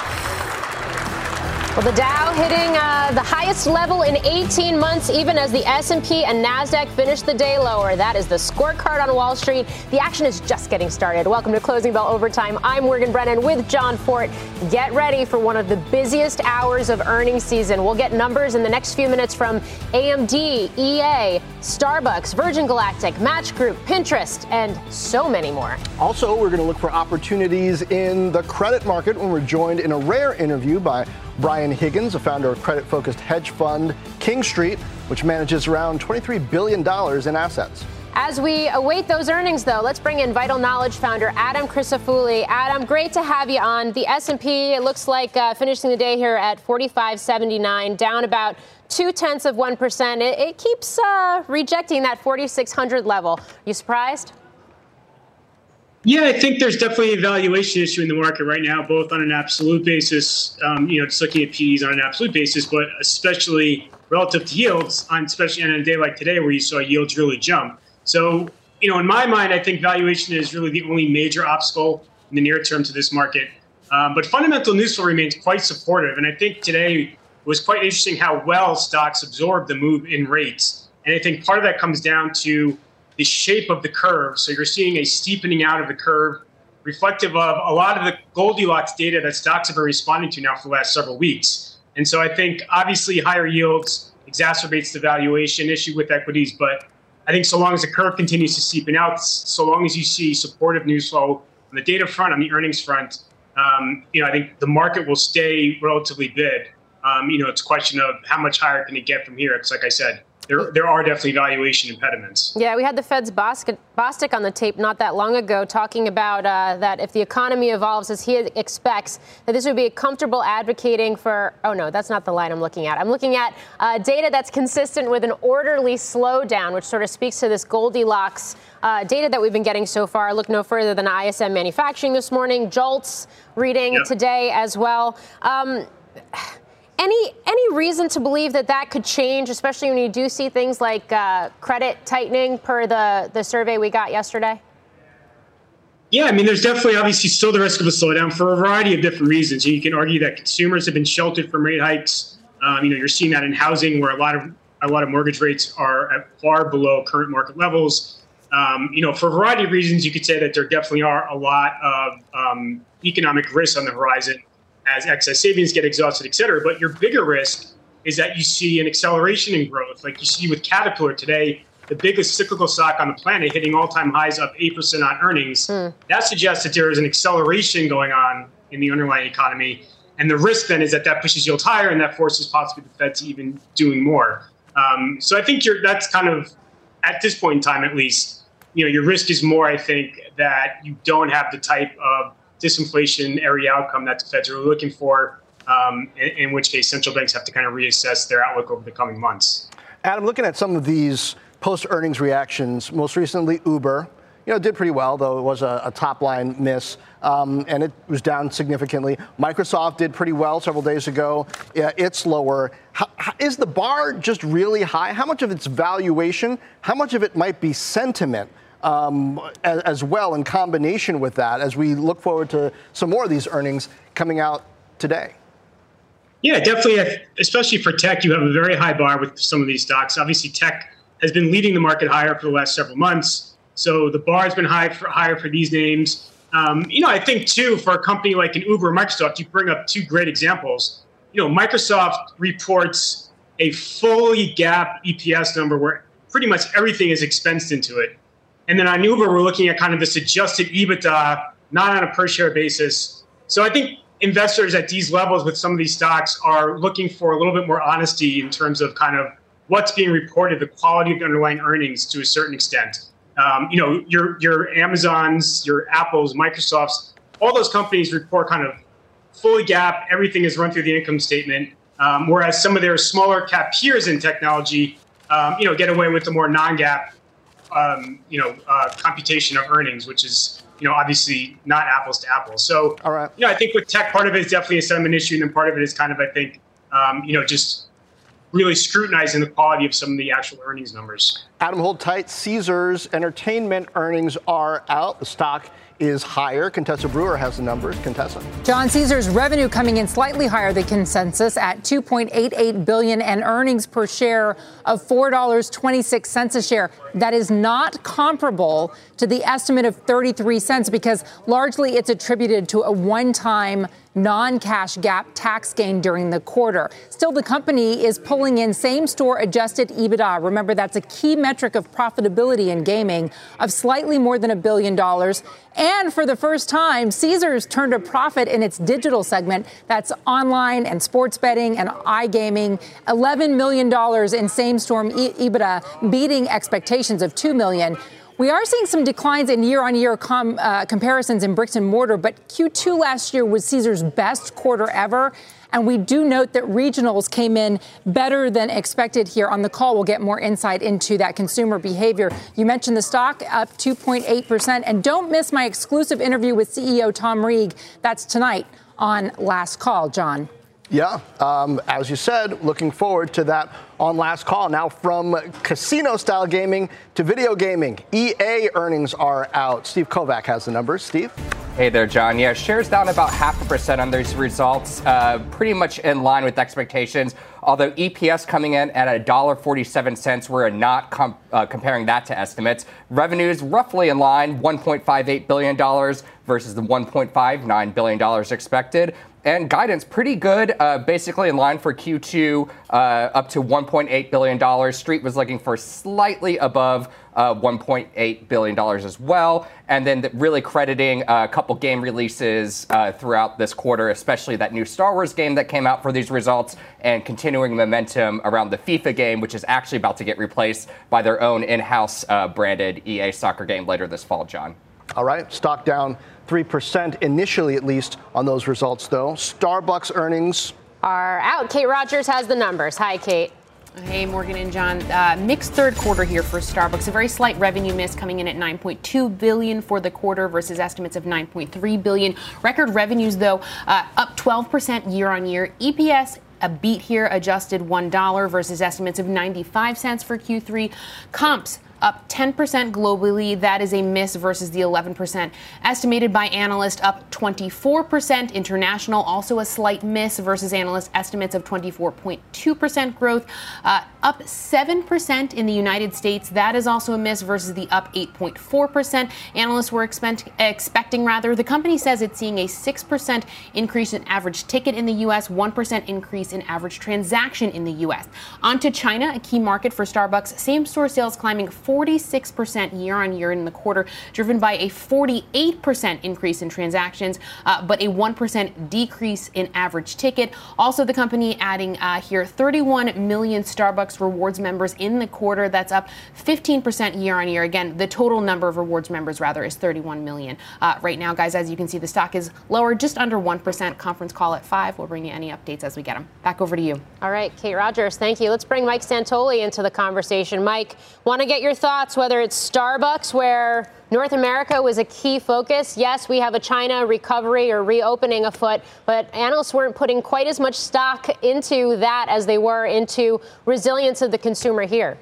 janushenderson.com. Well, the Dow hitting uh, the highest level in 18 months, even as the S&P and Nasdaq finished the day lower. That is the scorecard on Wall Street. The action is just getting started. Welcome to Closing Bell Overtime. I'm Morgan Brennan with Jon Fortt. Get ready for one of the busiest hours of earnings season. We'll get numbers in the next few minutes from AMD, EA, Starbucks, Virgin Galactic, Match Group, Pinterest, and so many more. Also, we're going to look for opportunities in the credit market when we're joined in a rare interview by Brian Higgins, a founder of credit focused hedge fund King Street, which manages around $23 billion in assets. As we await those earnings, though, let's bring in Vital Knowledge founder Adam Crisafulli. Adam, great to have you on. The S&P, it looks like uh, finishing the day here at 45.79, down about two tenths of one percent. It, it, keeps uh, rejecting that 4,600 level. You surprised? Yeah, I think there's definitely a valuation issue in the market right now, both on an absolute basis, um, you know, just looking at PEs on an absolute basis, but especially relative to yields, on especially on a day like today where you saw yields really jump. So, you know, in my mind, I think valuation is really the only major obstacle in the near term to this market. Um, but fundamental news flow remains quite supportive, and I think today was quite interesting how well stocks absorbed the move in rates. And I think part of that comes down to the shape of the curve. So you're seeing a steepening out of the curve, reflective of a lot of the Goldilocks data that stocks have been responding to now for the last several weeks. And so I think obviously higher yields exacerbates the valuation issue with equities, but I think so long as the curve continues to steepen out, so long as you see supportive news flow on the data front, on the earnings front, um, you know, I think the market will stay relatively bid. Um, you know, it's a question of how much higher can it get from here. It's like I said, there, there are definitely valuation impediments. Yeah, we had the Fed's Bostic on the tape not that long ago talking about uh, that if the economy evolves as he expects, that this would be a comfortable advocating for. Oh, no, that's not the line I'm looking at. I'm looking at uh, data that's consistent with an orderly slowdown, which sort of speaks to this Goldilocks uh, data that we've been getting so far. Look no further than ISM manufacturing this morning, JOLTS reading yep. today as well. Um, any any reason to believe that that could change, especially when you do see things like uh, credit tightening per the the survey we got yesterday? Yeah, I mean, there's definitely obviously still the risk of a slowdown for a variety of different reasons. You can argue that consumers have been sheltered from rate hikes. Um, you know, you're seeing that in housing, where a lot of a lot of mortgage rates are at far below current market levels. Um, you know, for a variety of reasons, you could say that there definitely are a lot of um, economic risks on the horizon as excess savings get exhausted, et cetera. But your bigger risk is that you see an acceleration in growth, like you see with Caterpillar today, the biggest cyclical stock on the planet hitting all-time highs up 8% on earnings. Mm. That suggests that there is an acceleration going on in the underlying economy. And the risk then is that that pushes yields higher and that forces possibly the Fed to even doing more. Um, so I think you're, that's kind of, at this point in time at least, you know, your risk is more, I think, that you don't have the type of disinflationary outcome that the Feds are looking for, um, in, in, which case central banks have to kind of reassess their outlook over the coming months. Adam, looking at some of these post earnings reactions, most recently Uber, you know, did pretty well, though it was a, a top line miss, um, and it was down significantly. Microsoft did pretty well several days ago. Yeah, it's lower. How, how, is the bar just really high? How much of it's valuation? How much of it might be sentiment? Um, as, as, well in combination with that as we look forward to some more of these earnings coming out today? Yeah, definitely. Especially for tech, you have a very high bar with some of these stocks. Obviously, tech has been leading the market higher for the last several months. So the bar has been high for, higher for these names. Um, you know, I think too for a company like an Uber or Microsoft, you bring up two great examples. You know, Microsoft reports a fully GAAP EPS number where pretty much everything is expensed into it. And then on Uber, we're looking at kind of this adjusted EBITDA, not on a per share basis. So I think investors at these levels with some of these stocks are looking for a little bit more honesty in terms of kind of what's being reported, the quality of the underlying earnings to a certain extent. Um, you know, your your Amazons, your Apples, Microsofts, all those companies report kind of fully GAAP. Everything is run through the income statement. Um, whereas some of their smaller cap peers in technology, um, you know, get away with the more non-GAAP, um, you know, uh, computation of earnings, which is, you know, obviously not apples to apples. So, all right, you know, I think with tech, part of it is definitely a sentiment issue, and then part of it is kind of, I think, um, you know, just really scrutinizing the quality of some of the actual earnings numbers. Adam, hold tight. Caesars Entertainment earnings are out. The stock is higher. Contessa Brewer has the numbers. Contessa. Jon Caesar's revenue coming in slightly higher than consensus at 2.88 billion and earnings per share of $4.26 a share. That is not comparable to the estimate of 33 cents because largely it's attributed to a one-time non cash GAAP tax gain during the quarter. Still, the company is pulling in same store adjusted EBITDA. Remember, that's a key metric of profitability in gaming of slightly more than a billion dollars. And for the first time, Caesars turned a profit in its digital segment. That's online and sports betting and iGaming. $11 million in same store EBITDA, beating expectations of $2 million. We are seeing some declines in year on year comparisons in bricks and mortar, but Q2 last year was Caesar's best quarter ever. And we do note that regionals came in better than expected here. On the call, we'll get more insight into that consumer behavior. You mentioned the stock up 2.8%. And don't miss my exclusive interview with CEO Tom Reeg. That's tonight on Last Call, John. Yeah, um, as you said, looking forward to that on last call. Now, from casino style gaming to video gaming, EA earnings are out. Steve Kovac has the numbers. Steve? Hey there, Jon. Yeah, shares down about half a percent on these results, uh, pretty much in line with expectations. Although EPS coming in at $1.47, we're not uh, comparing that to estimates. Revenues roughly in line, $1.58 billion versus the $1.59 billion expected and guidance pretty good, uh, basically in line for Q2, uh, up to 1.8 billion dollars. Street was looking for slightly above uh, 1.8 billion dollars as well, and then the, really crediting a couple game releases uh, throughout this quarter, especially that new Star Wars game that came out for these results, and continuing momentum around the FIFA game, which is actually about to get replaced by their own in-house uh, branded EA soccer game later this fall. Jon. All right, stock down 3% initially, at least, on those results, though. Starbucks earnings are out. Kate Rogers has the numbers. Hi, Kate. Hey, Morgan and John. Uh, mixed third quarter here for Starbucks. A very slight revenue miss coming in at 9.2 billion for the quarter versus estimates of 9.3 billion. Record revenues, though, uh, up 12% year on year. EPS a beat here, adjusted $1 versus estimates of 95 cents for Q3. Comps up 10% globally. That is a miss versus the 11% estimated by analysts, up 24% international, also a slight miss versus analyst estimates of 24.2% growth, uh, up 7% in the United States. That is also a miss versus the up 8.4% analysts were expect, expecting. Rather, the company says it's seeing a 6% increase in average ticket in the U.S., 1% increase in average transaction in the U.S. On to China, a key market for Starbucks. Same store sales climbing 46% year on year in the quarter, driven by a 48% increase in transactions, uh, but a 1% decrease in average ticket. Also, the company adding uh, here 31 million Starbucks rewards members in the quarter. That's up 15% year on year. Again, the total number of rewards members, rather, is 31 million. Uh, right now, guys, as you can see, the stock is lower, just under 1%. Conference call at 5. We'll bring you any updates as we get them. Back over to you. All right, Kate Rogers, thank you. Let's bring Mike Santoli into the conversation. Mike, want to get your thoughts, whether it's Starbucks, where North America was a key focus. Yes, we have a China recovery or reopening afoot, but analysts weren't putting quite as much stock into that as they were into resilience of the consumer here.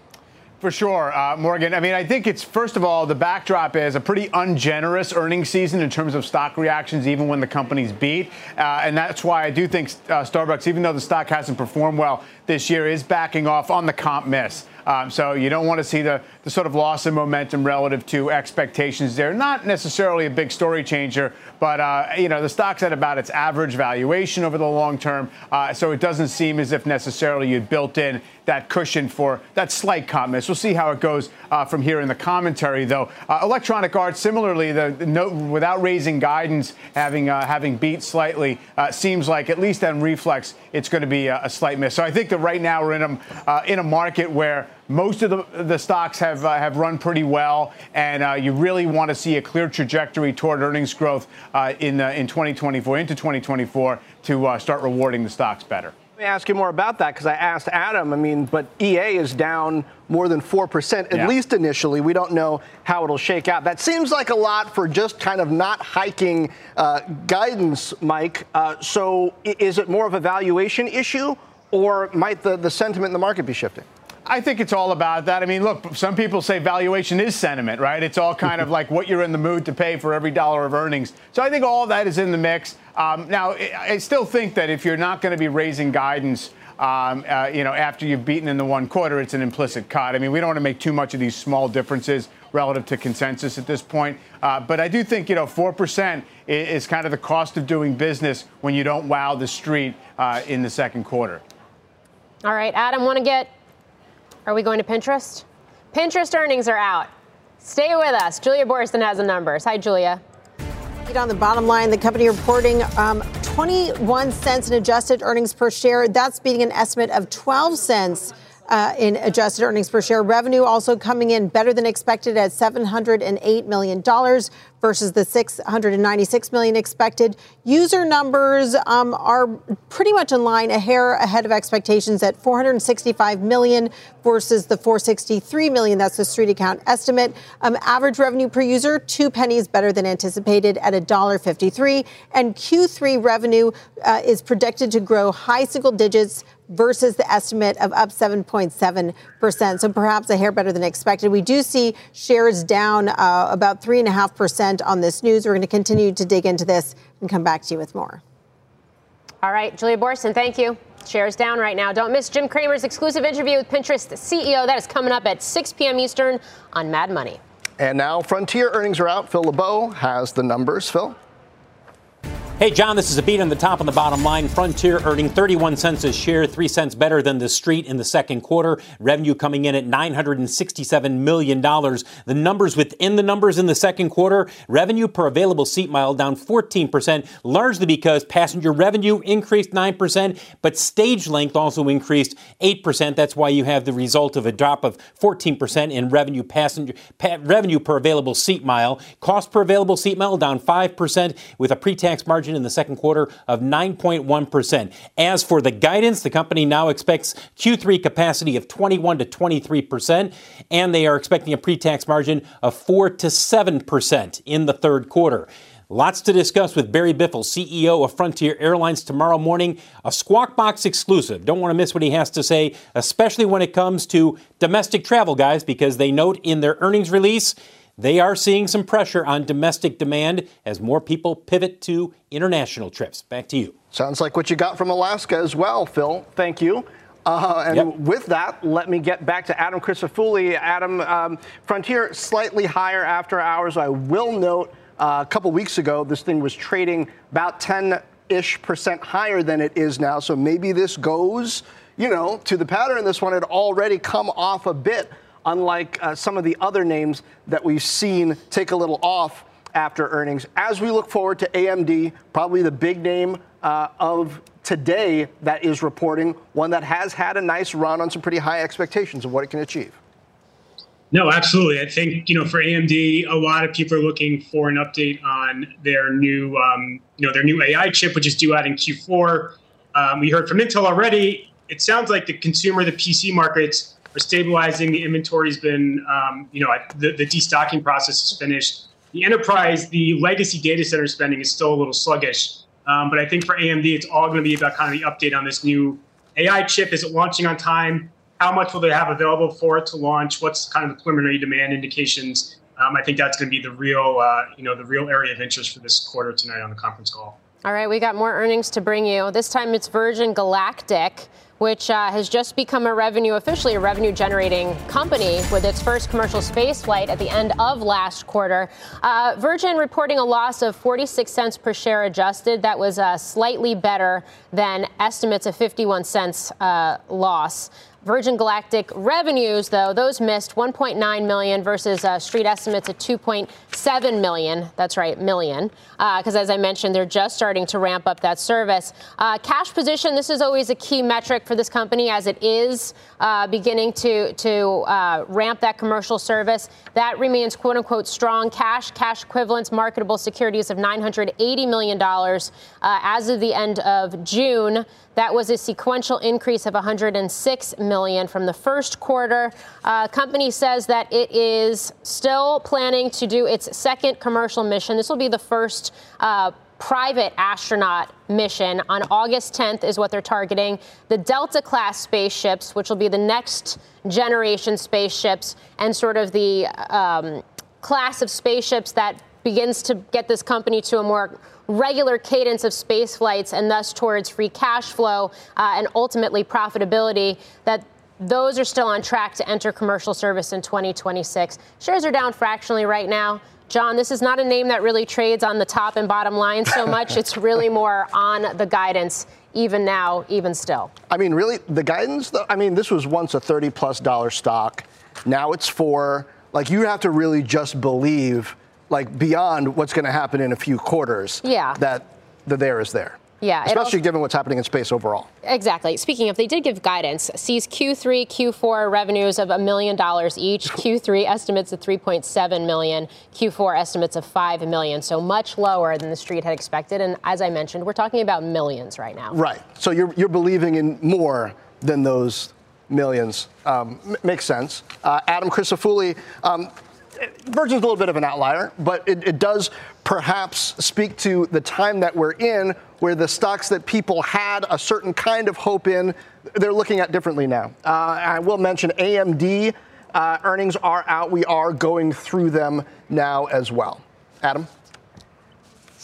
For sure, uh, Morgan. I mean, I think it's first of all the backdrop is a pretty ungenerous earnings season in terms of stock reactions, even when the companies beat, uh, and that's why I do think uh, Starbucks, even though the stock hasn't performed well this year, is backing off on the comp miss. Um, so you don't want to see the, the sort of loss of momentum relative to expectations there. Not necessarily a big story changer, but uh, you know the stock's at about its average valuation over the long term. Uh, so it doesn't seem as if necessarily you'd built in that cushion for that slight comp miss. We'll see how it goes uh, from here in the commentary, though. Uh, Electronic Arts, similarly, the, the note without raising guidance, having uh, having beat slightly, uh, seems like at least on reflex, it's going to be a, a, slight miss. So I think that right now we're in a in a market where most of the, the stocks have uh, have run pretty well, and uh, you really want to see a clear trajectory toward earnings growth uh, in uh, in 2024 into 2024 to uh, start rewarding the stocks better. Let me ask you more about that because I asked Adam. I mean, but EA is down more than 4%, at Yeah. least initially. We don't know how it'll shake out. That seems like a lot for just kind of not hiking uh, guidance, Mike. Uh, so is it more of a valuation issue or might the, the sentiment in the market be shifting? I think it's all about that. I mean, look, some people say valuation is sentiment, right? It's all kind of like what you're in the mood to pay for every dollar of earnings. So I think all that is in the mix. Um, now, I I still think that if you're not going to be raising guidance, um, uh, you know, after you've beaten in the one quarter, it's an implicit cut. I mean, we don't want to make too much of these small differences relative to consensus at this point. Uh, but I do think, you know, 4% i- is kind of the cost of doing business when you don't wow the street uh, in the second quarter. All right, Adam, want to get. Are we going to Pinterest? Pinterest earnings are out. Stay with us. Julia Boorstin has the numbers. Hi, Julia. On the bottom line, the company reporting um, 21 cents in adjusted earnings per share. That's beating an estimate of 12 cents. Uh, in adjusted earnings per share, revenue also coming in better than expected at 708 million dollars versus the 696 million expected. User numbers um, are pretty much in line, a hair ahead of expectations at 465 million versus the 463 million. That's the street account estimate. Um, average revenue per user, two pennies better than anticipated at $1.53. And Q3 revenue uh, is predicted to grow high single digits versus the estimate of up 7.7%. So perhaps a hair better than expected. We do see shares down uh, about 3.5% on this news. We're going to continue to dig into this and come back to you with more. All right, Julia Boorstin, thank you. Shares down right now. Don't miss Jim Cramer's exclusive interview with Pinterest CEO. That is coming up at 6 p.m. Eastern on Mad Money. And now Frontier earnings are out. Phil LeBeau has the numbers. Phil? Hey, Jon, this is a beat on the top and the bottom line. Frontier earning 31 cents a share, 3 cents better than the street in the second quarter. Revenue coming in at $967 million. The numbers within the numbers in the second quarter revenue per available seat mile down 14%, largely because passenger revenue increased 9%, but stage length also increased 8%. That's why you have the result of a drop of 14% in revenue passenger pa- revenue per available seat mile. Cost per available seat mile down 5% with a pre-tax margin in the second quarter of 9.1%. As for the guidance, the company now expects Q3 capacity of 21 to 23%, and they are expecting a pre-tax margin of 4 to 7% in the third quarter. Lots to discuss with Barry Biffle, CEO of Frontier Airlines, tomorrow morning. A Squawk Box exclusive. Don't want to miss what he has to say, especially when it comes to domestic travel, guys, because they note in their earnings release they are seeing some pressure on domestic demand as more people pivot to international trips. Back to you. Sounds like what you got from Alaska as well, Phil. Thank you. Uh, and Yep. with that, let me get back to Adam Crisafulli. Adam, um, Frontier slightly higher after hours. I will note uh, a couple weeks ago, this thing was trading about 10 ish percent higher than it is now. So maybe this goes, you know, to the pattern. This one had already come off a bit, unlike uh, some of the other names that we've seen take a little off after earnings. As we look forward to AMD, probably the big name uh, of today that is reporting, one that has had a nice run on some pretty high expectations of what it can achieve. No, absolutely. I think you know for AMD, a lot of people are looking for an update on their new, um, you know, their new AI chip, which is due out in Q4. Um, we heard from Intel already. It sounds like the consumer, the PC markets are stabilizing. The inventory's been, um, you know, the, the destocking process is finished. The enterprise, the legacy data center spending is still a little sluggish. Um, but I think for AMD, it's all going to be about kind of the update on this new AI chip. Is it launching on time? How much will they have available for it to launch? What's kind of the preliminary demand indications? Um, I think that's going to be the real, uh, you know, the real area of interest for this quarter tonight on the conference call. All right, we got more earnings to bring you. This time it's Virgin Galactic, which uh, has just become a revenue, officially a revenue generating company with its first commercial space flight at the end of last quarter. Uh, Virgin reporting a loss of 46 cents per share adjusted. That was uh, slightly better than estimates of 51 cents uh, loss. Virgin Galactic revenues, though, those missed 1.9 million versus uh, street estimates at 2.7 million. That's right, million. Because as I mentioned, they're just starting to ramp up that service. Uh, cash position, this is always a key metric for for this company as it is uh, beginning to, to uh, ramp that commercial service. That remains quote unquote strong. Cash, cash equivalents, marketable securities of $980 million uh, as of the end of June. That was a sequential increase of 106 million from the first quarter. Uh, company says that it is still planning to do its second commercial mission. This will be the first uh, private astronaut mission on August 10th is what they're targeting. The Delta class spaceships, which will be the next generation spaceships and sort of the um, class of spaceships that begins to get this company to a more regular cadence of space flights and thus towards free cash flow uh, and ultimately profitability that those are still on track to enter commercial service in 2026. Shares are down fractionally right now. Jon, this is not a name that really trades on the top and bottom line so much. it's really more on the guidance, even now, even still. I mean, really, the guidance, though, I mean, this was once a 30 plus dollar stock. Now it's four. Like, you have to really just believe, like, beyond what's going to happen in a few quarters, yeah. that the there is there. Yeah, especially also, given what's happening in space overall. Exactly. Speaking of, they did give guidance. Sees Q3, Q4 revenues of a million dollars each. Q3 estimates of 3.7 million. Q4 estimates of 5 million. So much lower than the street had expected. And as I mentioned, we're talking about millions right now. Right. So you're you're believing in more than those millions. Um, makes sense. Uh, Adam Crisafulli. Um, Virgin's a little bit of an outlier, but it, it, does perhaps speak to the time that we're in where the stocks that people had a certain kind of hope in, they're looking at differently now. Uh, I will mention AMD uh, earnings are out. We are going through them now as well. Adam?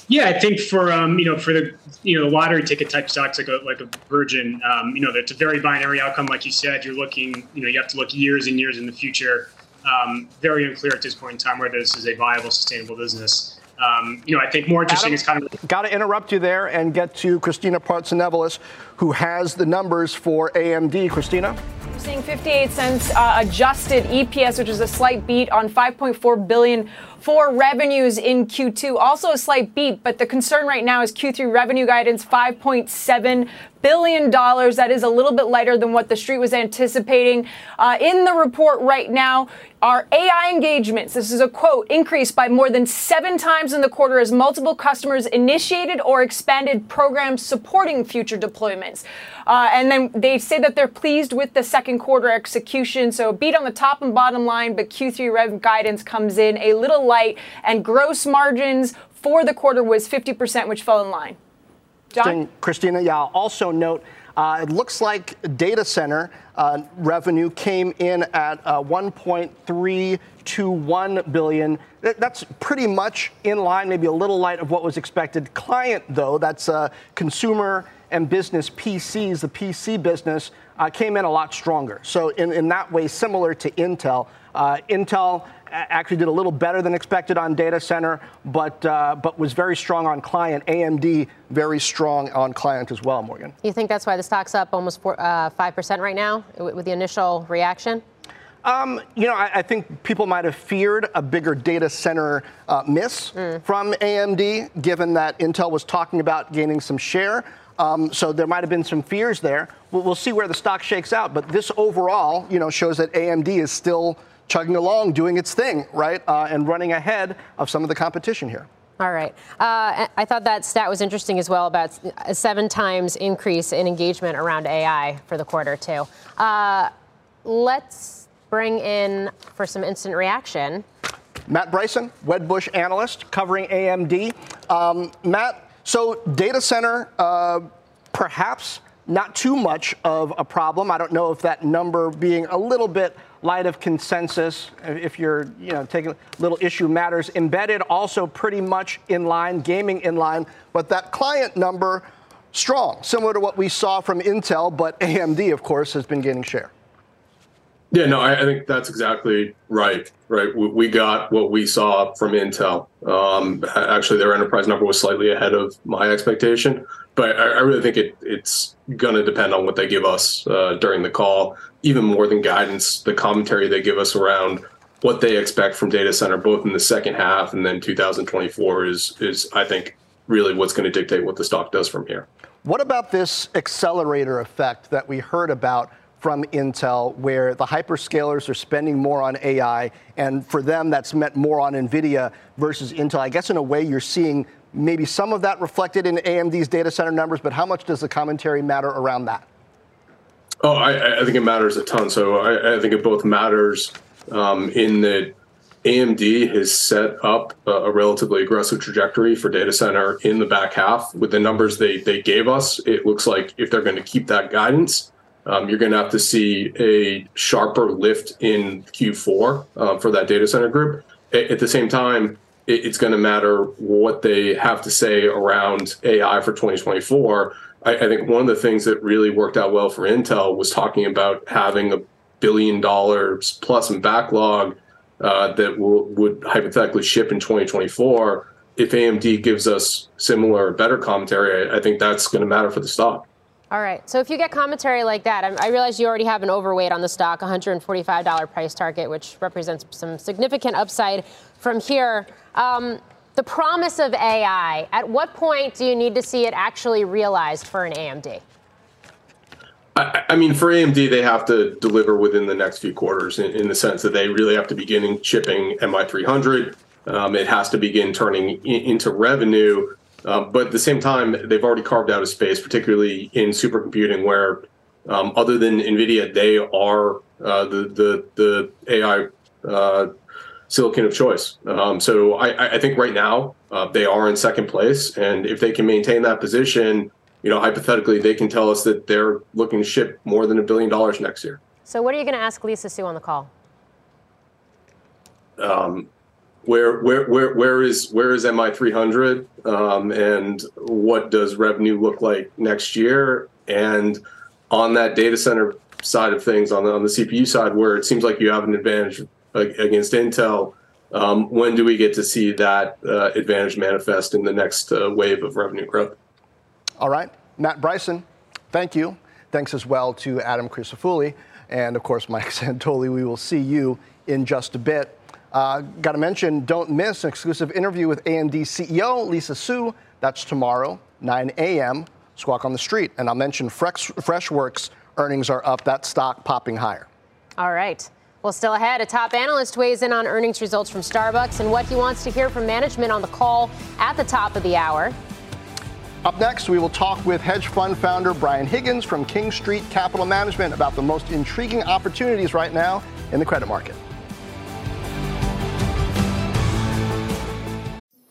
Yeah, I think for um, you know for the you know lottery ticket type stocks like a like a Virgin, um, you know that's a very binary outcome. Like you said, you're looking you know you have to look years and years in the future um, very unclear at this point in time whether this is a viable, sustainable business. Um, you know, I think more interesting Adam, is kind of. Got to interrupt you there and get to Christina Partsinevelos, who has the numbers for AMD. Christina? Seeing 58 cents uh, adjusted EPS, which is a slight beat on 5.4 billion for revenues in Q2. Also a slight beat, but the concern right now is Q3 revenue guidance 5.7 billion dollars. That is a little bit lighter than what the street was anticipating. Uh, in the report right now, our AI engagements, this is a quote, increased by more than seven times in the quarter as multiple customers initiated or expanded programs supporting future deployments. Uh, and then they say that they're pleased with the second quarter execution. So beat on the top and bottom line, but Q3 rev guidance comes in a little light, and gross margins for the quarter was 50%, which fell in line. John? Christina, yeah, I'll also note uh, it looks like data center uh, revenue came in at uh, 1.321 billion. That's pretty much in line, maybe a little light of what was expected. Client, though, that's uh, consumer and business PCs, the PC business, uh, came in a lot stronger. So in, in that way, similar to Intel. Uh, Intel actually did a little better than expected on data center, but uh, but was very strong on client. AMD very strong on client as well. Morgan, you think that's why the stock's up almost uh, five uh, percent right now with the initial reaction? Um, you know, I, I, think people might have feared a bigger data center uh, miss mm. from AMD, given that Intel was talking about gaining some share. Um, so there might have been some fears there. We'll, we'll see where the stock shakes out. But this overall, you know, shows that AMD is still chugging along, doing its thing, right, uh, and running ahead of some of the competition here. All right. Uh, I thought that stat was interesting as well about a seven times increase in engagement around AI for the quarter, too. Uh, let's bring in for some instant reaction. Matt Bryson, Wedbush analyst covering AMD. Um, Matt, so data center, uh, perhaps not too much of a problem. I don't know if that number being a little bit light of consensus, if you're, you know, taking little issue matters. Embedded also pretty much in line, gaming in line, but that client number strong, similar to what we saw from Intel, but AMD, of course, has been gaining share. Yeah, no, I, I think that's exactly right. Right, we, we, got what we saw from Intel. Um, actually, their enterprise number was slightly ahead of my expectation, but I, I really think it, it's going to depend on what they give us uh, during the call. Even more than guidance, the commentary they give us around what they expect from data center, both in the second half and then 2024, is is I think really what's going to dictate what the stock does from here. What about this accelerator effect that we heard about from Intel, where the hyperscalers are spending more on AI, and for them, that's meant more on NVIDIA versus Intel? I guess in a way, you're seeing maybe some of that reflected in AMD's data center numbers, but how much does the commentary matter around that? Oh, I, I think it matters a ton. So I, I think it both matters um, in that AMD has set up a, a, relatively aggressive trajectory for data center in the back half. With the numbers they, they gave us, it looks like if they're going to keep that guidance, um, you're going to have to see a sharper lift in Q4 uh, for that data center group. At, the same time, it's going to matter what they have to say around AI for 2024. I, I think one of the things that really worked out well for Intel was talking about having a billion dollars plus in backlog uh, that would hypothetically ship in 2024. If AMD gives us similar, or better commentary, I, I think that's going to matter for the stock. All right. So if you get commentary like that, I, realize you already have an overweight on the stock, $145 price target, which represents some significant upside from here. Um, the promise of AI, at what point do you need to see it actually realized for an AMD? I, I mean, for AMD, they have to deliver within the next few quarters in, in the sense that they really have to begin shipping MI300. Um, it has to begin turning in, into revenue. Um, but at the same time, they've already carved out a space, particularly in supercomputing, where um, other than NVIDIA, they are uh, the, the, the AI uh, silicon of choice. Um, so I, I, think right now uh, they are in second place. And if they can maintain that position, you know, hypothetically, they can tell us that they're looking to ship more than a billion dollars next year. So what are you going to ask Lisa Su on the call? Um, where where where where is where is MI three hundred um, and what does revenue look like next year? And on that data center side of things, on the on the CPU side, where it seems like you have an advantage against Intel, um, when do we get to see that uh, advantage manifest in the next uh, wave of revenue growth? All right, Matt Bryson, thank you. Thanks as well to Adam Crisafulli and of course Mike Santoli. We will see you in just a bit. Uh, Got to mention, don't miss an exclusive interview with AMD CEO Lisa Su. That's tomorrow, 9 a.m. Squawk on the Street. And I'll mention Fresh, Freshworks earnings are up. That stock popping higher. All right. Well, still ahead, a top analyst weighs in on earnings results from Starbucks and what he wants to hear from management on the call at the top of the hour. Up next, we will talk with hedge fund founder Brian Higgins from King Street Capital Management about the most intriguing opportunities right now in the credit market.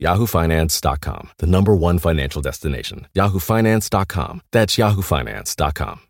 yahoofinance.com, the number one financial destination. yahoofinance.com. That's yahoofinance.com.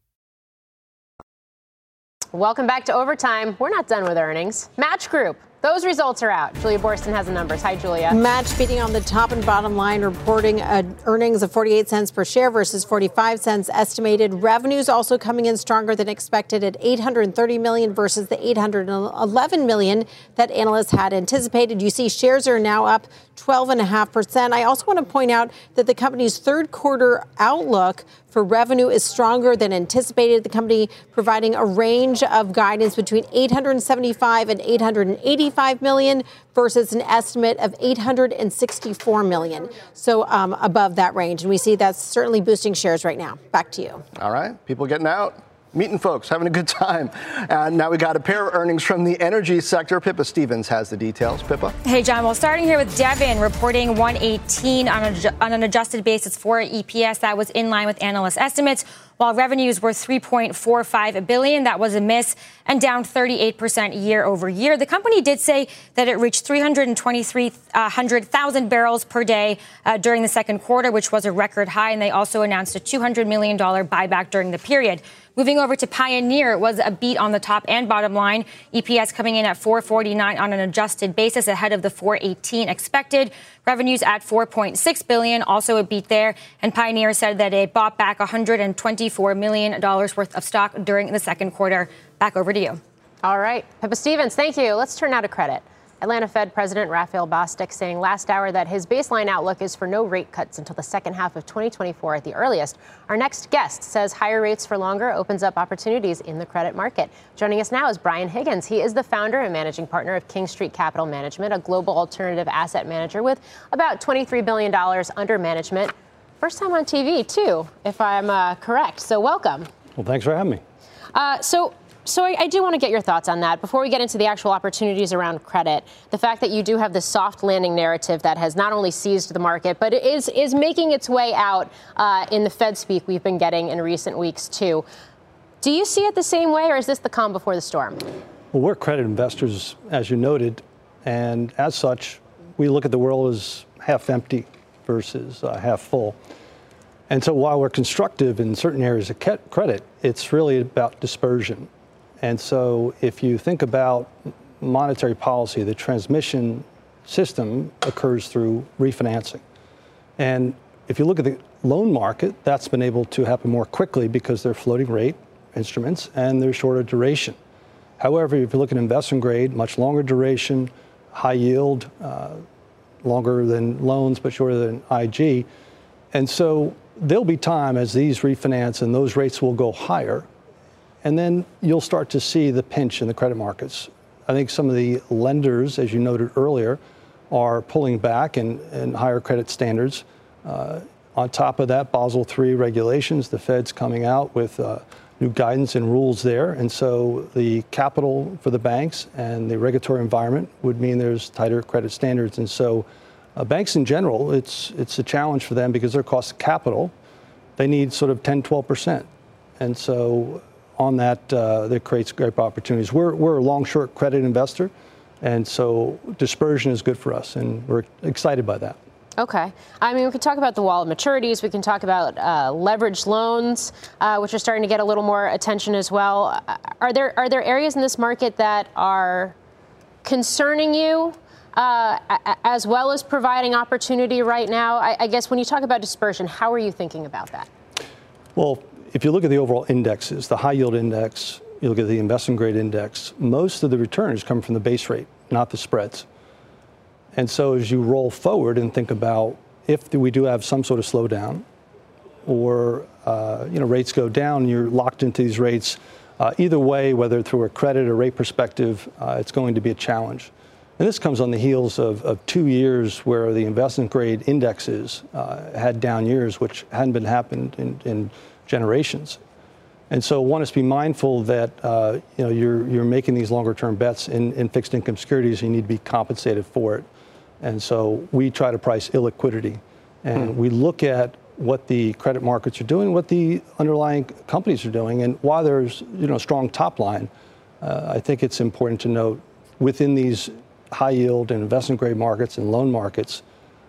Welcome back to Overtime. We're not done with earnings. Match Group those results are out. Julia Boorstin has the numbers. Hi, Julia. Match beating on the top and bottom line, reporting uh, earnings of 48 cents per share versus 45 cents estimated. Revenues also coming in stronger than expected at 830 million versus the 811 million that analysts had anticipated. You see, shares are now up 12.5%. I also want to point out that the company's third quarter outlook for revenue is stronger than anticipated. The company providing a range of guidance between 875 and 885 million versus an estimate of 864 million. So um, above that range. And we see that's certainly boosting shares right now. Back to you. All right. People getting out meeting folks, having a good time. And now we got a pair of earnings from the energy sector. Pippa Stevens has the details. Pippa? Hey, Jon. Well, starting here with Devon reporting 118 on, a, on an adjusted basis for EPS. That was in line with analyst estimates. While revenues were 3.45 billion, that was a miss and down 38% year over year. The company did say that it reached 323,000 barrels per day uh, during the second quarter, which was a record high, and they also announced a 200 million dollar buyback during the period. Moving over to Pioneer, it was a beat on the top and bottom line. EPS coming in at 449 on an adjusted basis ahead of the 418 expected. Revenues at 4.6 billion, also a beat there. And Pioneer said that it bought back 124 million dollars worth of stock during the second quarter. Back over to you. All right, Pippa Stevens, thank you. Let's turn now to credit. Atlanta Fed President Raphael Bostic saying last hour that his baseline outlook is for no rate cuts until the second half of 2024 at the earliest. Our next guest says higher rates for longer opens up opportunities in the credit market. Joining us now is Brian Higgins. He is the founder and managing partner of King Street Capital Management, a global alternative asset manager with about $23 billion under management. First time on TV, too, if I'm uh, correct. So, welcome. Well, thanks for having me. Uh, so, so I, I, do want to get your thoughts on that before we get into the actual opportunities around credit. The fact that you do have this soft landing narrative that has not only seized the market, but is is making its way out uh, in the Fed speak we've been getting in recent weeks too. Do you see it the same way, or is this the calm before the storm? Well, we're credit investors, as you noted, and as such, we look at the world as half empty versus uh, half full. And so while we're constructive in certain areas of credit, it's really about dispersion. And so if you think about monetary policy, the transmission system occurs through refinancing. And if you look at the loan market, that's been able to happen more quickly because they're floating rate instruments and they're shorter duration. However, if you look at investment grade, much longer duration, high yield, uh, longer than loans but shorter than IG. And so there'll be time as these refinance and those rates will go higher and then you'll start to see the pinch in the credit markets. I think some of the lenders, as you noted earlier, are pulling back and, higher credit standards. Uh, on top of that, Basel III regulations, the Fed's coming out with uh, new guidance and rules there. And so the capital for the banks and the regulatory environment would mean there's tighter credit standards. And so uh, banks in general, it's, it's a challenge for them because their cost of capital, they need sort of 10, 12%. And so on that uh, that creates great opportunities. We're, we're a long short credit investor, and so dispersion is good for us, and we're excited by that. Okay. I mean, we can talk about the wall of maturities. We can talk about uh, leveraged loans, uh, which are starting to get a little more attention as well. Uh, are there are there areas in this market that are concerning you, uh, as well as providing opportunity right now? I, I guess when you talk about dispersion, how are you thinking about that? Well, if you look at the overall indexes, the high yield index, you look at the investment grade index, most of the returns come from the base rate, not the spreads. And so as you roll forward and think about if we do have some sort of slowdown or uh, you know rates go down, you're locked into these rates. Uh, either way, whether through a credit or rate perspective, uh, it's going to be a challenge. And this comes on the heels of, of two years where the investment grade indexes uh, had down years, which hadn't been happened in, in generations. And so one is to be mindful that uh, you know you're you're making these longer term bets in, in fixed income securities. You need to be compensated for it. And so we try to price illiquidity, and hmm. we look at what the credit markets are doing, what the underlying companies are doing, and while there's you know strong top line, uh, I think it's important to note within these high yield and investment grade markets and loan markets,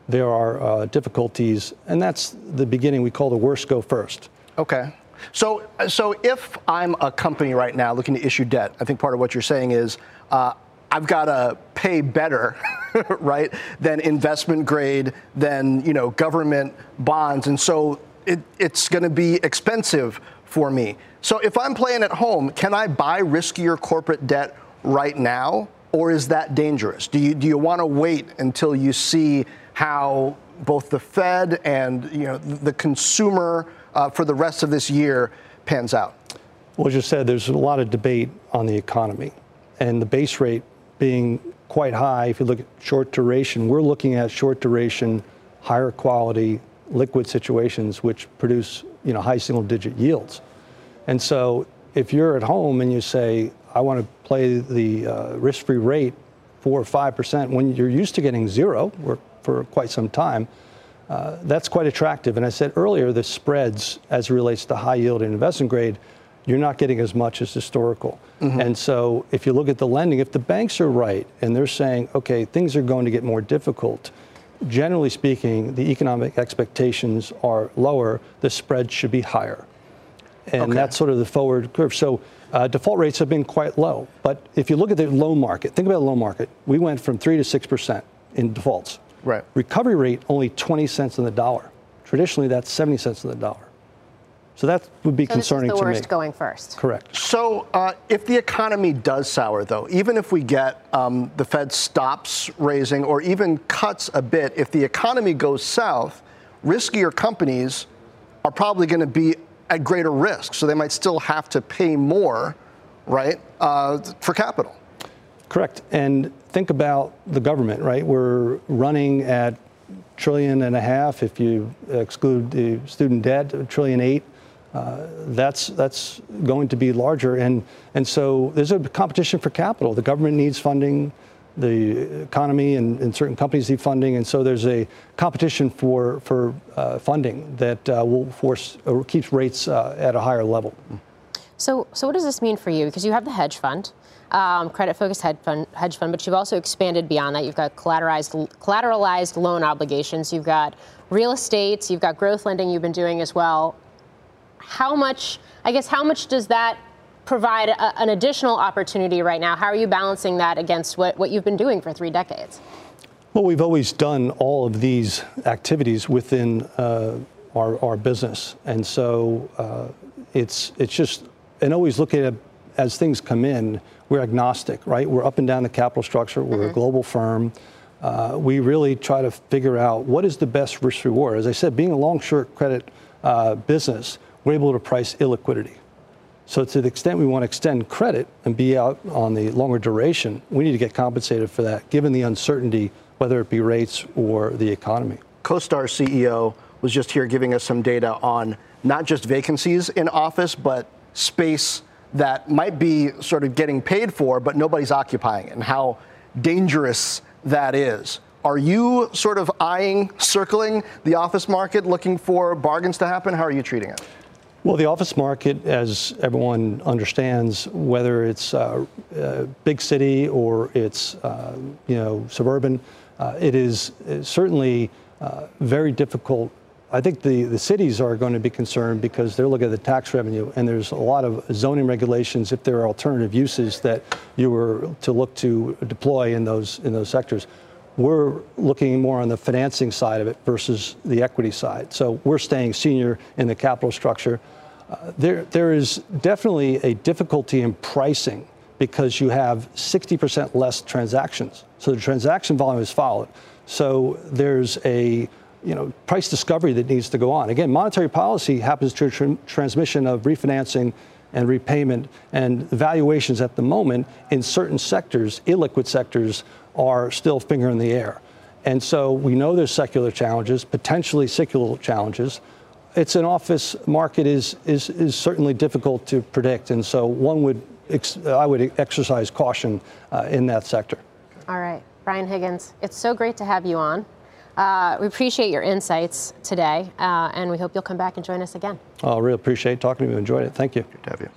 there are uh, difficulties, and that's the beginning. We call the worst go first. Okay. So, so if I'm a company right now looking to issue debt, I think part of what you're saying is uh, I've got to pay better, right, than investment grade, than you know government bonds, and so it, it's going to be expensive for me. So if I'm playing at home, can I buy riskier corporate debt right now, or is that dangerous? Do you do you want to wait until you see how both the Fed and you know the consumer uh, for the rest of this year pans out? Well, as you said, there's a lot of debate on the economy, and the base rate being quite high. If you look at short duration, we're looking at short duration, higher quality liquid situations which produce you know high single digit yields. And so if you're at home and you say, I want to play the uh, risk free rate four or five percent when you're used to getting zero for quite some time, uh, that's quite attractive. And I said earlier, the spreads as it relates to high yield and investment grade, you're not getting as much as historical. Mm-hmm. And so if you look at the lending, if the banks are right and they're saying, okay, things are going to get more difficult, generally speaking, the economic expectations are lower, the spread should be higher. And okay. that's sort of the forward curve. So uh, default rates have been quite low. But if you look at the loan market, think about the loan market. We went from 3 to 6% in defaults. Right. Recovery rate only 20 cents on the dollar. Traditionally, that's 70 cents on the dollar. So that would be so concerning this is the worst me. going first. Correct. So uh, if the economy does sour, though, even if we get um, the Fed stops raising or even cuts a bit, if the economy goes south, riskier companies are probably going to be at greater risk. So they might still have to pay more, right, uh, for capital. Correct. And think about the government, right? We're running at trillion and a half if you exclude the student debt, a trillion eight. Uh, that's that's going to be larger, and and so there's a competition for capital. The government needs funding, the economy and, and certain companies need funding, and so there's a competition for for uh, funding that uh, will force or keeps rates uh, at a higher level. So so what does this mean for you? Because you have the hedge fund um, credit focused hedge fund, hedge fund, but you've also expanded beyond that. You've got collateralized, collateralized loan obligations, you've got real estate, you've got growth lending you've been doing as well. How much, I guess, how much does that provide a, an additional opportunity right now? How are you balancing that against what, what you've been doing for three decades? Well, we've always done all of these activities within uh, our, our business. And so uh, it's, it's just, and always looking at as things come in, we're agnostic, right? We're up and down the capital structure. We're mm-hmm. a global firm. Uh, we really try to figure out what is the best risk reward. As I said, being a long short credit uh, business, we're able to price illiquidity. So to the extent we want to extend credit and be out on the longer duration, we need to get compensated for that, given the uncertainty, whether it be rates or the economy. CoStar CEO was just here giving us some data on not just vacancies in office, but space that might be sort of getting paid for, but nobody's occupying it, and how dangerous that is. Are you sort of eyeing, circling the office market, looking for bargains to happen? How are you treating it? Well, the office market, as everyone understands, whether it's uh, uh, big city or it's uh, you know suburban, uh, it is certainly uh, very difficult I think the, the cities are going to be concerned because they're looking at the tax revenue, and there's a lot of zoning regulations if there are alternative uses that you were to look to deploy in those in those sectors. We're looking more on the financing side of it versus the equity side. So we're staying senior in the capital structure. Uh, there, there is definitely a difficulty in pricing because you have 60% less transactions. So the transaction volume is followed. So there's a you know, price discovery that needs to go on. Again, monetary policy happens through tr- transmission of refinancing and repayment, and valuations at the moment in certain sectors, illiquid sectors, are still finger in the air. And so we know there's secular challenges, potentially cyclical challenges. It's an office market is, is, is certainly difficult to predict, and so one would ex- I would exercise caution uh, in that sector. All right, Brian Higgins, it's so great to have you on. Uh, we appreciate your insights today, uh, and we hope you'll come back and join us again. Oh, I really appreciate talking to you. Enjoyed it. Thank you. Good to have you.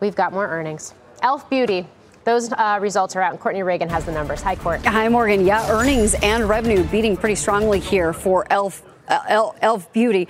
We've got more earnings. Elf Beauty. Those uh, results are out, and Courtney Reagan has the numbers. Hi, Court. Hi, Morgan. Yeah, earnings and revenue beating pretty strongly here for Elf, uh, Elf Beauty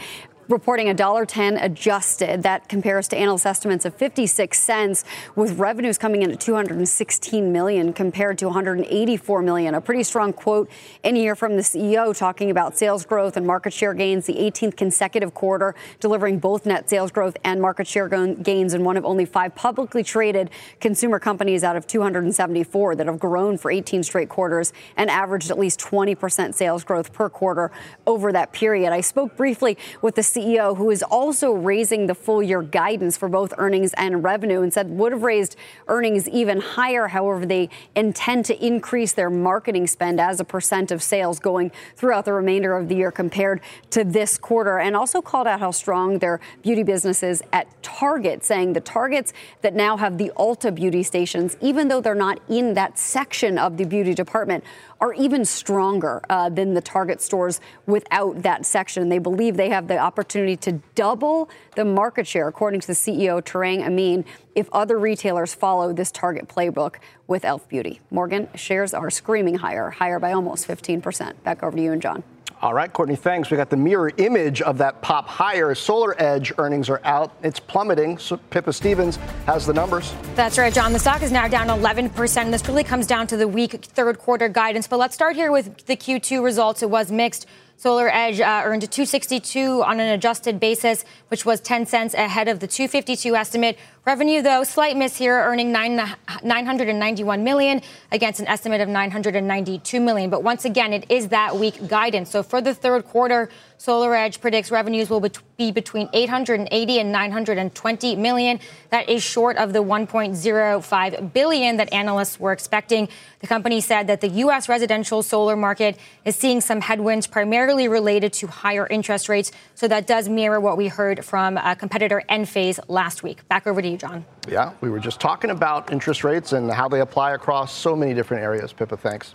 reporting $1.10 adjusted. That compares to analyst estimates of 56 cents, with revenues coming in at 216 million compared to 184 million. A pretty strong quote in here from the CEO talking about sales growth and market share gains, the 18th consecutive quarter, delivering both net sales growth and market share gains in one of only five publicly traded consumer companies out of 274 that have grown for 18 straight quarters and averaged at least 20% sales growth per quarter over that period. I spoke briefly with the CEO, who is also raising the full year guidance for both earnings and revenue, and said would have raised earnings even higher. However, they intend to increase their marketing spend as a percent of sales going throughout the remainder of the year compared to this quarter, and also called out how strong their beauty business is at Target, saying the Targets that now have the Ulta beauty stations, even though they're not in that section of the beauty department, are even stronger uh, than the Target stores without that section. They believe they have the opportunity to double the market share, according to the CEO, Tarang Amin, if other retailers follow this Target playbook with Elf Beauty. Morgan, shares are screaming higher, higher by almost 15%. Back over to you and Jon. All right, Courtney, thanks. We got the mirror image of that pop higher. SolarEdge earnings are out. It's plummeting. So Pippa Stevens has the numbers. That's right, Jon. The stock is now down 11%. This really comes down to the weak third quarter guidance. But let's start here with the Q2 results. It was mixed. SolarEdge uh, earned 262 on an adjusted basis, which was 10 cents ahead of the 252 estimate. Revenue, though, slight miss here, earning 9, 991 million against an estimate of 992 million. But once again, it is that weak guidance. So for the third quarter, SolarEdge predicts revenues will be between 880 and 920 million. That is short of the 1.05 billion that analysts were expecting. The company said that the U.S. residential solar market is seeing some headwinds, primarily related to higher interest rates. So that does mirror what we heard from a competitor Enphase last week. Back over to you, Jon. Yeah, we were just talking about interest rates and how they apply across so many different areas. Pippa, thanks.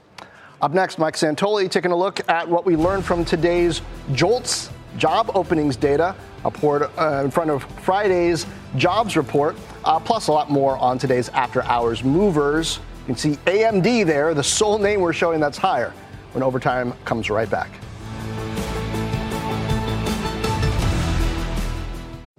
Up next, Mike Santoli taking a look at what we learned from today's JOLTS job openings data, a report uh, in front of Friday's jobs report, uh, plus a lot more on today's after hours movers. You can see AMD there, the sole name we're showing that's higher, when overtime comes right back.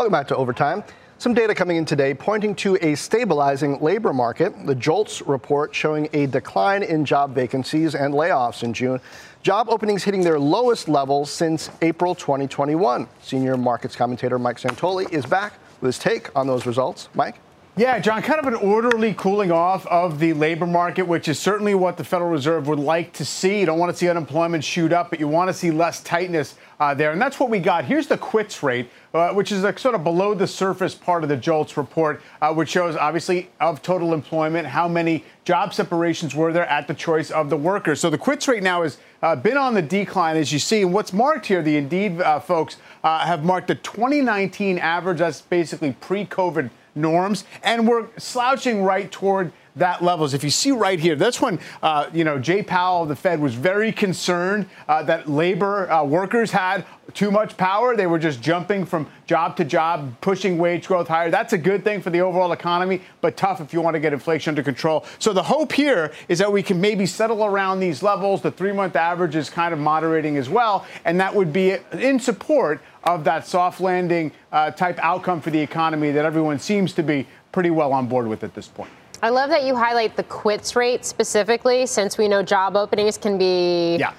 Welcome back to Overtime. Some data coming in today pointing to a stabilizing labor market. The JOLTS report showing a decline in job vacancies and layoffs in June. Job openings hitting their lowest levels since April 2021. Senior markets commentator Mike Santoli is back with his take on those results. Mike? Yeah, Jon, kind of an orderly cooling off of the labor market, which is certainly what the Federal Reserve would like to see. You don't want to see unemployment shoot up, but you want to see less tightness uh, there. And that's what we got. Here's the quits rate, uh, which is a sort of below the surface part of the JOLTS report, uh, which shows obviously of total employment, how many job separations were there at the choice of the workers. So the quits rate now has uh, been on the decline, as you see. And what's marked here, the Indeed uh, folks uh, have marked the 2019 average. That's basically pre COVID norms. And we're slouching right toward that levels. If you see right here, that's when uh, you know Jay Powell of the Fed was very concerned uh, that labor uh, workers had too much power. They were just jumping from job to job, pushing wage growth higher. That's a good thing for the overall economy, but tough if you want to get inflation under control. So the hope here is that we can maybe settle around these levels. The three-month average is kind of moderating as well, and that would be in support of that soft landing uh, type outcome for the economy that everyone seems to be pretty well on board with at this point. I love that you highlight the quits rate specifically, since we know job openings can be yeah.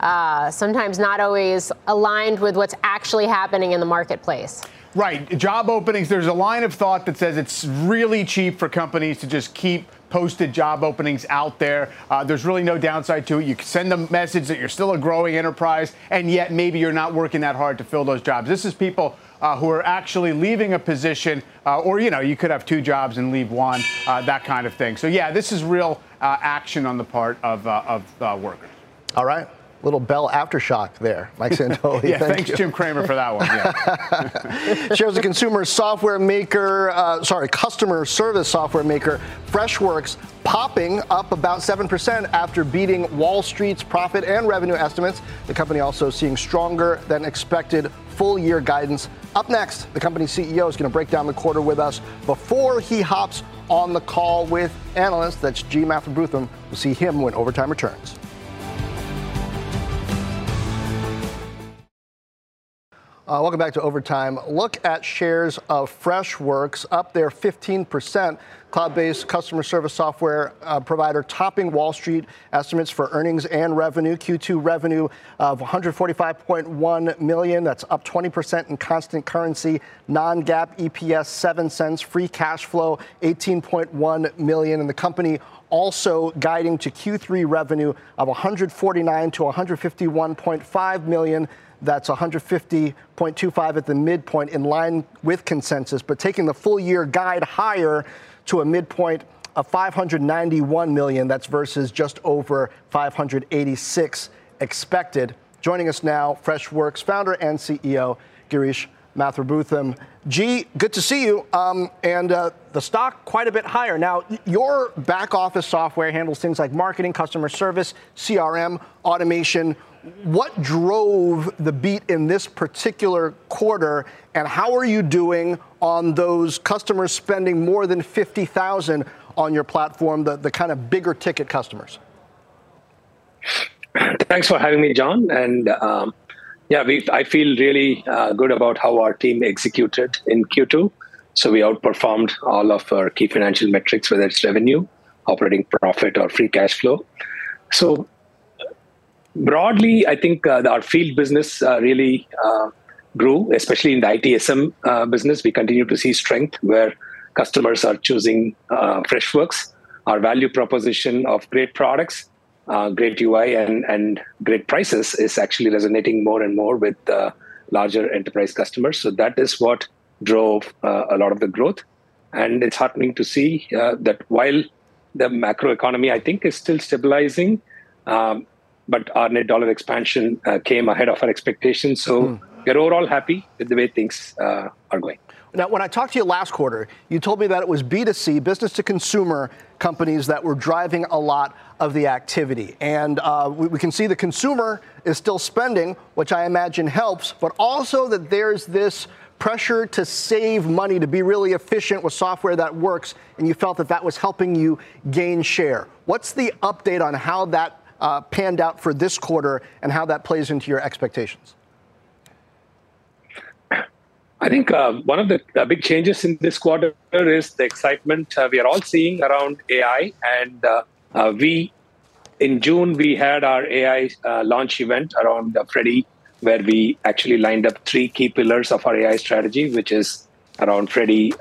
Uh, sometimes not always aligned with what's actually happening in the marketplace. Right. Job openings, there's a line of thought that says it's really cheap for companies to just keep posted job openings out there. Uh, there's really no downside to it. You can send the message that you're still a growing enterprise, and yet maybe you're not working that hard to fill those jobs. This is people uh, who are actually leaving a position, uh, or you know, you could have two jobs and leave one, uh, that kind of thing. So yeah, this is real uh, action on the part of, uh, of workers. All right. Little Bell aftershock there, Mike Santoli. yeah, Thank thanks, you. Jim Cramer, for that one. Yeah. Shares of consumer software maker, uh, sorry, customer service software maker Freshworks popping up about 7% after beating Wall Street's profit and revenue estimates. The company also seeing stronger than expected full year guidance. Up next, the company's CEO is going to break down the quarter with us before he hops on the call with analysts. That's G. Mathrubootham. We'll see him when overtime returns. Uh, welcome back to Overtime. Look at shares of Freshworks up there 15%. Cloud based customer service software uh, provider topping Wall Street estimates for earnings and revenue. Q2 revenue of 145.1 million. That's up 20% in constant currency. Non GAAP EPS 7 cents. Free cash flow 18.1 million. And the company also guiding to Q3 revenue of 149 to 151.5 million. That's 150.25 at the midpoint, in line with consensus, but taking the full year guide higher to a midpoint of 591 million. That's versus just over 586 expected. Joining us now, Freshworks founder and CEO Girish Mathrubootham. G, good to see you. Um, and uh, the stock quite a bit higher. Now, your back office software handles things like marketing, customer service, CRM, automation what drove the beat in this particular quarter, and how are you doing on those customers spending more than 50,000 on your platform, the, the kind of bigger ticket customers? Thanks for having me, Jon. And um, yeah, we I feel really uh, good about how our team executed in Q2. So we outperformed all of our key financial metrics, whether it's revenue, operating profit, or free cash flow. So broadly, I think uh, our field business uh, really uh, grew, especially in the ITSM uh, business. We continue to see strength where customers are choosing uh, Freshworks. Our value proposition of great products, uh, great UI, and, and great prices is actually resonating more and more with larger enterprise customers. So that is what drove a lot of the growth. And it's heartening to see that while the macroeconomy, I think, is still stabilizing, um, but our net dollar expansion uh, came ahead of our expectations. So mm. we're overall happy with the way things uh, are going. Now, when I talked to you last quarter, you told me that it was B2C, business to consumer companies that were driving a lot of the activity. And uh, we, we, can see the consumer is still spending, which I imagine helps, but also that there's this pressure to save money, to be really efficient with software that works, and you felt that that was helping you gain share. What's the update on how that uh, panned out for this quarter and how that plays into your expectations? I think uh, one of the uh, big changes in this quarter is the excitement uh, we are all seeing around AI. And uh, uh, we, in June, we had our AI uh, launch event around Freddy, where we actually lined up three key pillars of our AI strategy, which is around Freddy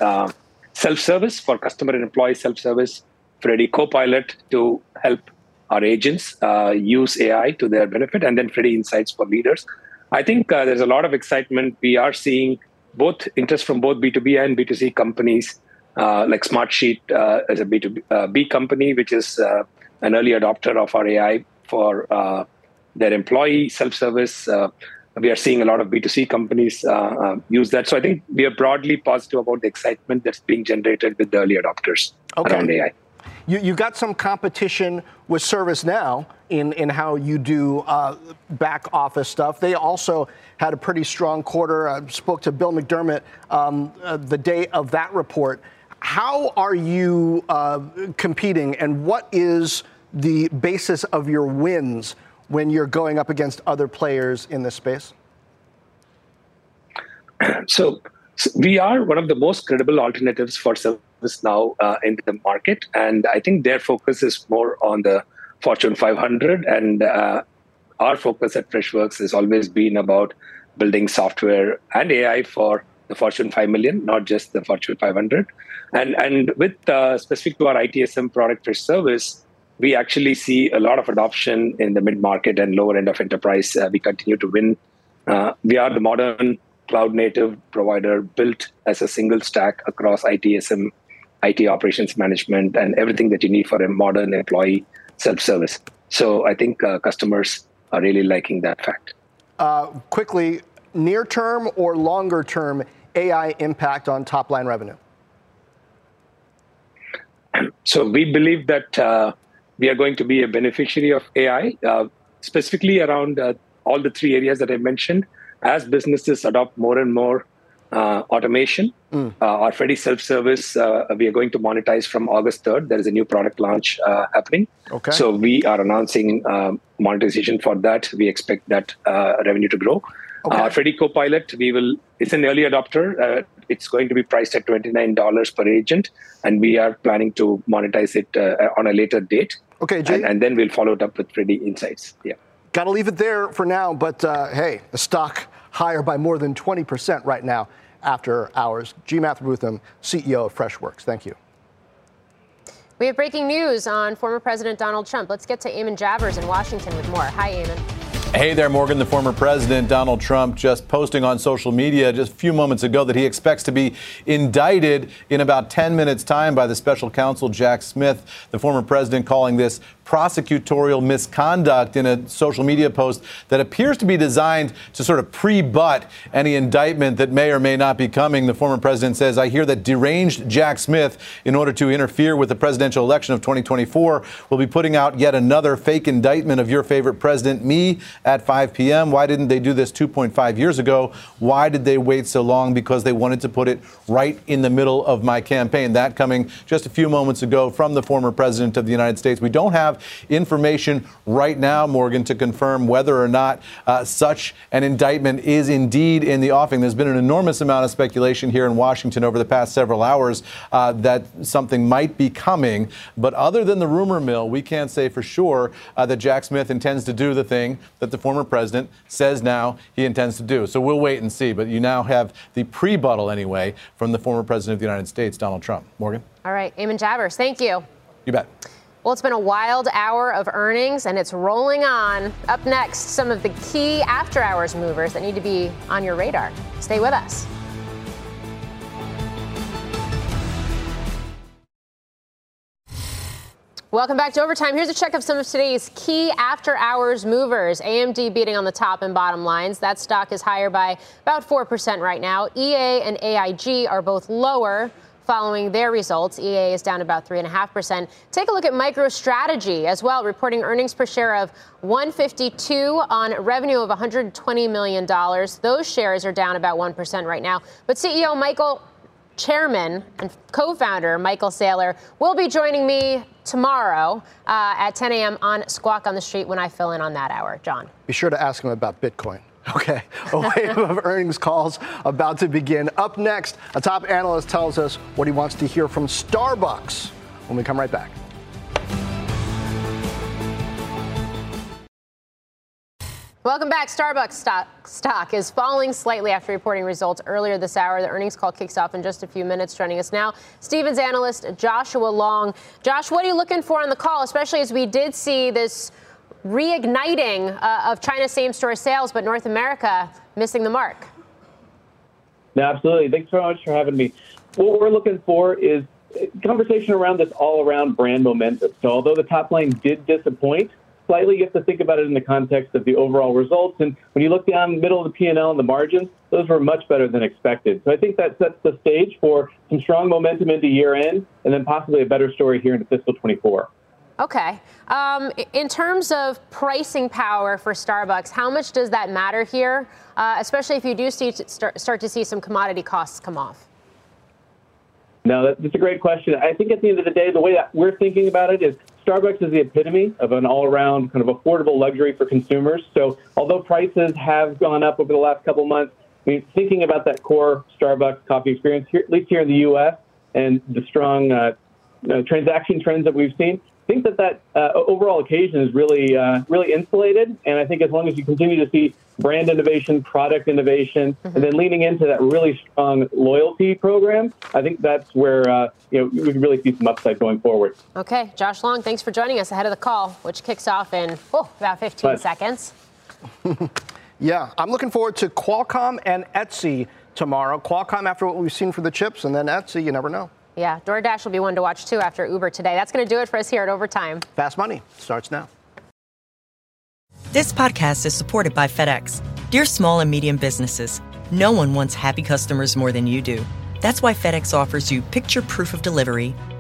self service for customer and employee self service, Freddy Copilot to help our agents uh, use AI to their benefit, and then Freddy Insights for leaders. I think uh, there's a lot of excitement. We are seeing both interest from both B2B and B2C companies, uh, like Smartsheet uh, as a B2B uh, company, which is uh, an early adopter of our AI for their employee self-service. we are seeing a lot of B2C companies use that. So I think we are broadly positive about the excitement that's being generated with the early adopters okay. around AI. You, you got some competition with ServiceNow in, in how you do uh, back office stuff. They also had a pretty strong quarter. I spoke to Bill McDermott um, uh, the day of that report. How are you uh, competing, and what is the basis of your wins when you're going up against other players in this space? So, we are one of the most credible alternatives for ServiceNow uh, in the market, and I think their focus is more on the Fortune 500, and uh, our focus at Freshworks has always been about building software and AI for the Fortune 5 million, not just the Fortune 500. And and with uh, specific to our ITSM product Freshservice, we actually see a lot of adoption in the mid market and lower end of enterprise. Uh, we continue to win. Uh, we are the modern cloud native provider built as a single stack across ITSM, IT operations management, and everything that you need for a modern employee self service. So I think uh, customers are really liking that fact. Uh, quickly, near term or longer term AI impact on top line revenue? So we believe that uh, we are going to be a beneficiary of AI, uh, specifically around uh, all the three areas that I mentioned. As businesses adopt more and more uh, automation, mm. our Freddy self-service, uh, we are going to monetize from August 3rd. There is a new product launch happening. Okay. So we are announcing monetization for that. We expect that revenue to grow. Okay. Uh, Freddy Copilot, we will. It's an early adopter. Uh, it's going to be priced at twenty nine dollars per agent, and we are planning to monetize it uh, on a later date. Okay, G. And, and, then we'll follow it up with Freddy Insights. Yeah. Got to leave it there for now. But uh, hey, the stock higher by more than twenty percent right now after hours. G. Mathrubootham, CEO of Freshworks. Thank you. We have breaking news on former President Donald Trump. Let's get to Eamon Javers in Washington with more. Hi, Eamon. Hey there, Morgan. The former president, Donald Trump, just posting on social media just a few moments ago that he expects to be indicted in about 10 minutes' time by the special counsel, Jack Smith. The former president calling this prosecutorial misconduct in a social media post that appears to be designed to sort of pre butt any indictment that may or may not be coming. The former president says, I hear that deranged Jack Smith, in order to interfere with the presidential election of 2024, will be putting out yet another fake indictment of your favorite president, me, at 5 p.m. Why didn't they do this 2.5 years ago? Why did they wait so long? Because they wanted to put it right in the middle of my campaign. That coming just a few moments ago from the former president of the United States. We don't have have information right now, Morgan, to confirm whether or not uh, such an indictment is indeed in the offing. There's been an enormous amount of speculation here in Washington over the past several hours uh, that something might be coming. But other than the rumor mill, we can't say for sure uh, that Jack Smith intends to do the thing that the former president says now he intends to do. So we'll wait and see. But you now have the pre-buttal anyway from the former president of the United States, Donald Trump. Morgan? All right. Eamon Javers, thank you. You bet. Well, it's been a wild hour of earnings and it's rolling on. Up next, some of the key after hours movers that need to be on your radar. Stay with us. Welcome back to Overtime. Here's a check of some of today's key after hours movers. AMD beating on the top and bottom lines. That stock is higher by about 4% right now. EA and AIG are both lower following their results. EA is down about 3.5%. Take a look at MicroStrategy as well, reporting earnings per share of 152 on revenue of $120 million. Those shares are down about 1% right now. But CEO Michael chairman and co-founder Michael Saylor will be joining me tomorrow uh, at 10 a.m. on Squawk on the Street when I fill in on that hour. Jon. Be sure to ask him about Bitcoin. Okay, a wave of earnings calls about to begin. Up next, a top analyst tells us what he wants to hear from Starbucks when we come right back. Welcome back. Starbucks stock, stock, is falling slightly after reporting results earlier this hour. The earnings call kicks off in just a few minutes. Joining us now, Stephens analyst Joshua Long. Josh, what are you looking for on the call, especially as we did see this reigniting uh, of China's same store sales, but North America missing the mark. No, absolutely. Thanks so much for having me. What we're looking for is conversation around this all around brand momentum. So, although the top line did disappoint, slightly you have to think about it in the context of the overall results. And when you look down the middle of the P&L and the margins, those were much better than expected. So I think that sets the stage for some strong momentum into year end and then possibly a better story here into fiscal 24. Okay. Um, in terms of pricing power for Starbucks, how much does that matter here, uh, especially if you do see start, start to see some commodity costs come off? No, that's a great question. I think at the end of the day, the way that we're thinking about it is Starbucks is the epitome of an all around kind of affordable luxury for consumers. So, although prices have gone up over the last couple months, I mean, thinking about that core Starbucks coffee experience, here, at least here in the U.S., and the strong uh, uh, transaction trends that we've seen, think that that uh, overall occasion is really uh, really insulated, and I think as long as you continue to see brand innovation, product innovation, mm-hmm. and then leaning into that really strong loyalty program, I think that's where uh, you know we can really see some upside going forward. Okay, Josh Long, thanks for joining us ahead of the call, which kicks off in oh, about 15 but, seconds. yeah, I'm looking forward to Qualcomm and Etsy tomorrow. Qualcomm after what we've seen for the chips, and then Etsy, you never know. Yeah, DoorDash will be one to watch too after Uber today. That's going to do it for us here at Overtime. Fast Money starts now. This podcast is supported by FedEx. Dear small and medium businesses, no one wants happy customers more than you do. That's why FedEx offers you picture proof of delivery,